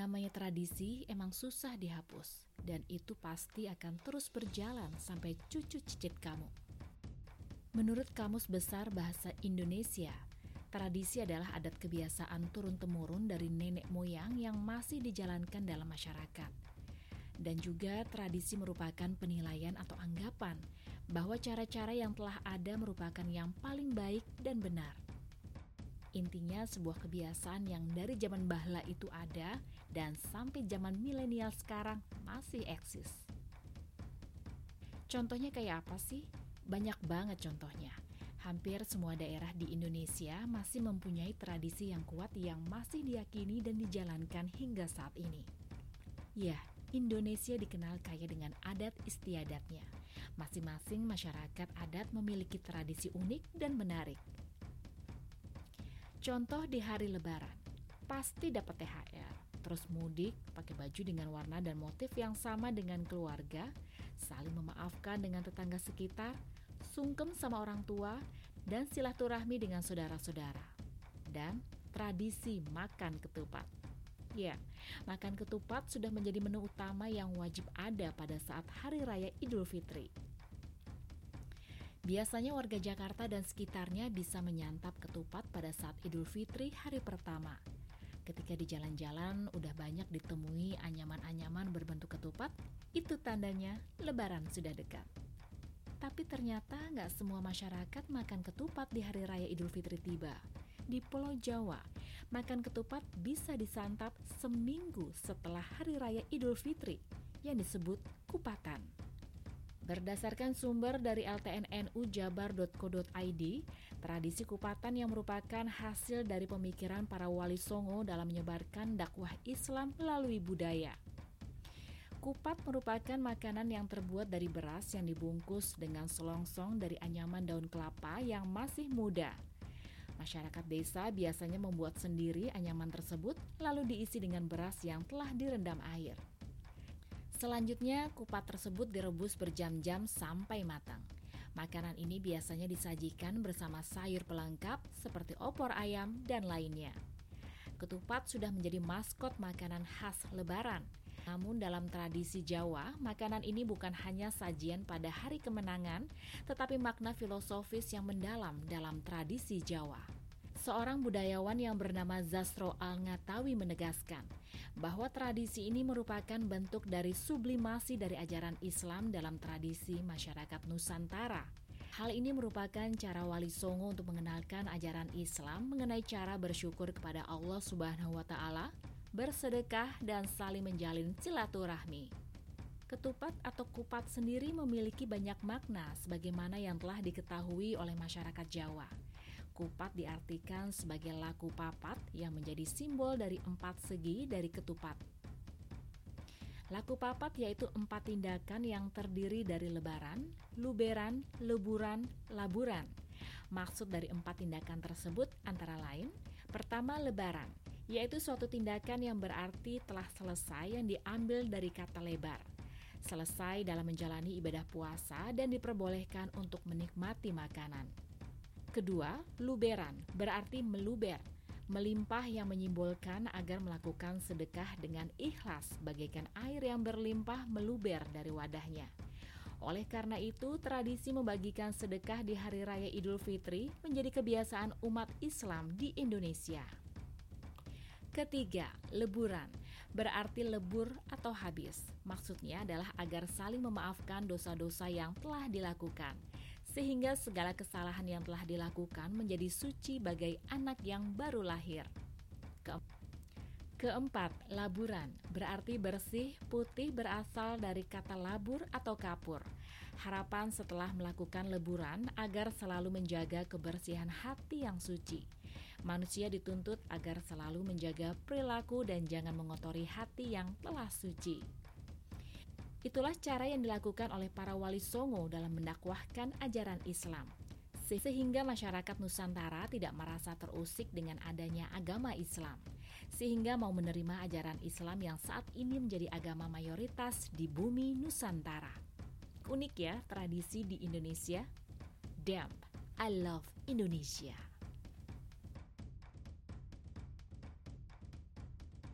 Namanya tradisi emang susah dihapus, dan itu pasti akan terus berjalan sampai cucu cicit kamu. Menurut Kamus Besar Bahasa Indonesia, tradisi adalah adat kebiasaan turun-temurun dari nenek moyang yang masih dijalankan dalam masyarakat. Dan juga tradisi merupakan penilaian atau anggapan bahwa cara-cara yang telah ada merupakan yang paling baik dan benar – Intinya sebuah kebiasaan yang dari zaman bahla itu ada dan sampai zaman milenial sekarang masih eksis. Contohnya kayak apa sih? Banyak banget contohnya. Hampir semua daerah di Indonesia masih mempunyai tradisi yang kuat yang masih diyakini dan dijalankan hingga saat ini. Ya, Indonesia dikenal kaya dengan adat istiadatnya. Masing-masing masyarakat adat memiliki tradisi unik dan menarik. Contoh di hari lebaran, pasti dapat THR, terus mudik, pakai baju dengan warna dan motif yang sama dengan keluarga, saling memaafkan dengan tetangga sekitar, sungkem sama orang tua, dan silaturahmi dengan saudara-saudara. Dan tradisi makan ketupat. Ya, makan ketupat sudah menjadi menu utama yang wajib ada pada saat Hari Raya Idul Fitri. Biasanya warga Jakarta dan sekitarnya bisa menyantap ketupat pada saat Idul Fitri hari pertama. Ketika di jalan-jalan udah banyak ditemui anyaman-anyaman berbentuk ketupat, itu tandanya lebaran sudah dekat. Tapi ternyata nggak semua masyarakat makan ketupat di hari raya Idul Fitri tiba. Di Pulau Jawa, makan ketupat bisa disantap seminggu setelah hari raya Idul Fitri yang disebut kupatan. Berdasarkan sumber dari ltnnujabar.co.id, tradisi kupatan yang merupakan hasil dari pemikiran para wali songo dalam menyebarkan dakwah Islam melalui budaya. Kupat merupakan makanan yang terbuat dari beras yang dibungkus dengan selongsong dari anyaman daun kelapa yang masih muda. Masyarakat desa biasanya membuat sendiri anyaman tersebut lalu diisi dengan beras yang telah direndam air. Selanjutnya, kupat tersebut direbus berjam-jam sampai matang. Makanan ini biasanya disajikan bersama sayur pelengkap seperti opor ayam dan lainnya. Ketupat sudah menjadi maskot makanan khas Lebaran. Namun dalam tradisi Jawa, makanan ini bukan hanya sajian pada hari kemenangan, tetapi makna filosofis yang mendalam dalam tradisi Jawa. Seorang budayawan yang bernama Zastro Al-Ngatawi menegaskan bahwa tradisi ini merupakan bentuk dari sublimasi dari ajaran Islam dalam tradisi masyarakat Nusantara. Hal ini merupakan cara Wali Songo untuk mengenalkan ajaran Islam mengenai cara bersyukur kepada Allah Subhanahu wa taala, bersedekah dan saling menjalin silaturahmi. Ketupat atau kupat sendiri memiliki banyak makna sebagaimana yang telah diketahui oleh masyarakat Jawa. Kupat diartikan sebagai laku papat yang menjadi simbol dari empat segi dari ketupat. Laku papat yaitu empat tindakan yang terdiri dari lebaran, luberan, leburan, laburan. Maksud dari empat tindakan tersebut antara lain, pertama lebaran, yaitu suatu tindakan yang berarti telah selesai yang diambil dari kata lebar. Selesai dalam menjalani ibadah puasa dan diperbolehkan untuk menikmati makanan. Kedua, luberan berarti meluber, melimpah yang menyimbolkan agar melakukan sedekah dengan ikhlas bagaikan air yang berlimpah meluber dari wadahnya. Oleh karena itu, tradisi membagikan sedekah di hari raya Idul Fitri menjadi kebiasaan umat Islam di Indonesia. Ketiga, leburan berarti lebur atau habis. Maksudnya adalah agar saling memaafkan dosa-dosa yang telah dilakukan sehingga segala kesalahan yang telah dilakukan menjadi suci bagai anak yang baru lahir. Ke Keempat, laburan berarti bersih, putih berasal dari kata labur atau kapur. Harapan setelah melakukan leburan agar selalu menjaga kebersihan hati yang suci. Manusia dituntut agar selalu menjaga perilaku dan jangan mengotori hati yang telah suci. Itulah cara yang dilakukan oleh para wali songo dalam mendakwahkan ajaran Islam. Sehingga masyarakat Nusantara tidak merasa terusik dengan adanya agama Islam. Sehingga mau menerima ajaran Islam yang saat ini menjadi agama mayoritas di bumi Nusantara. Unik ya tradisi di Indonesia? Damn, I love Indonesia.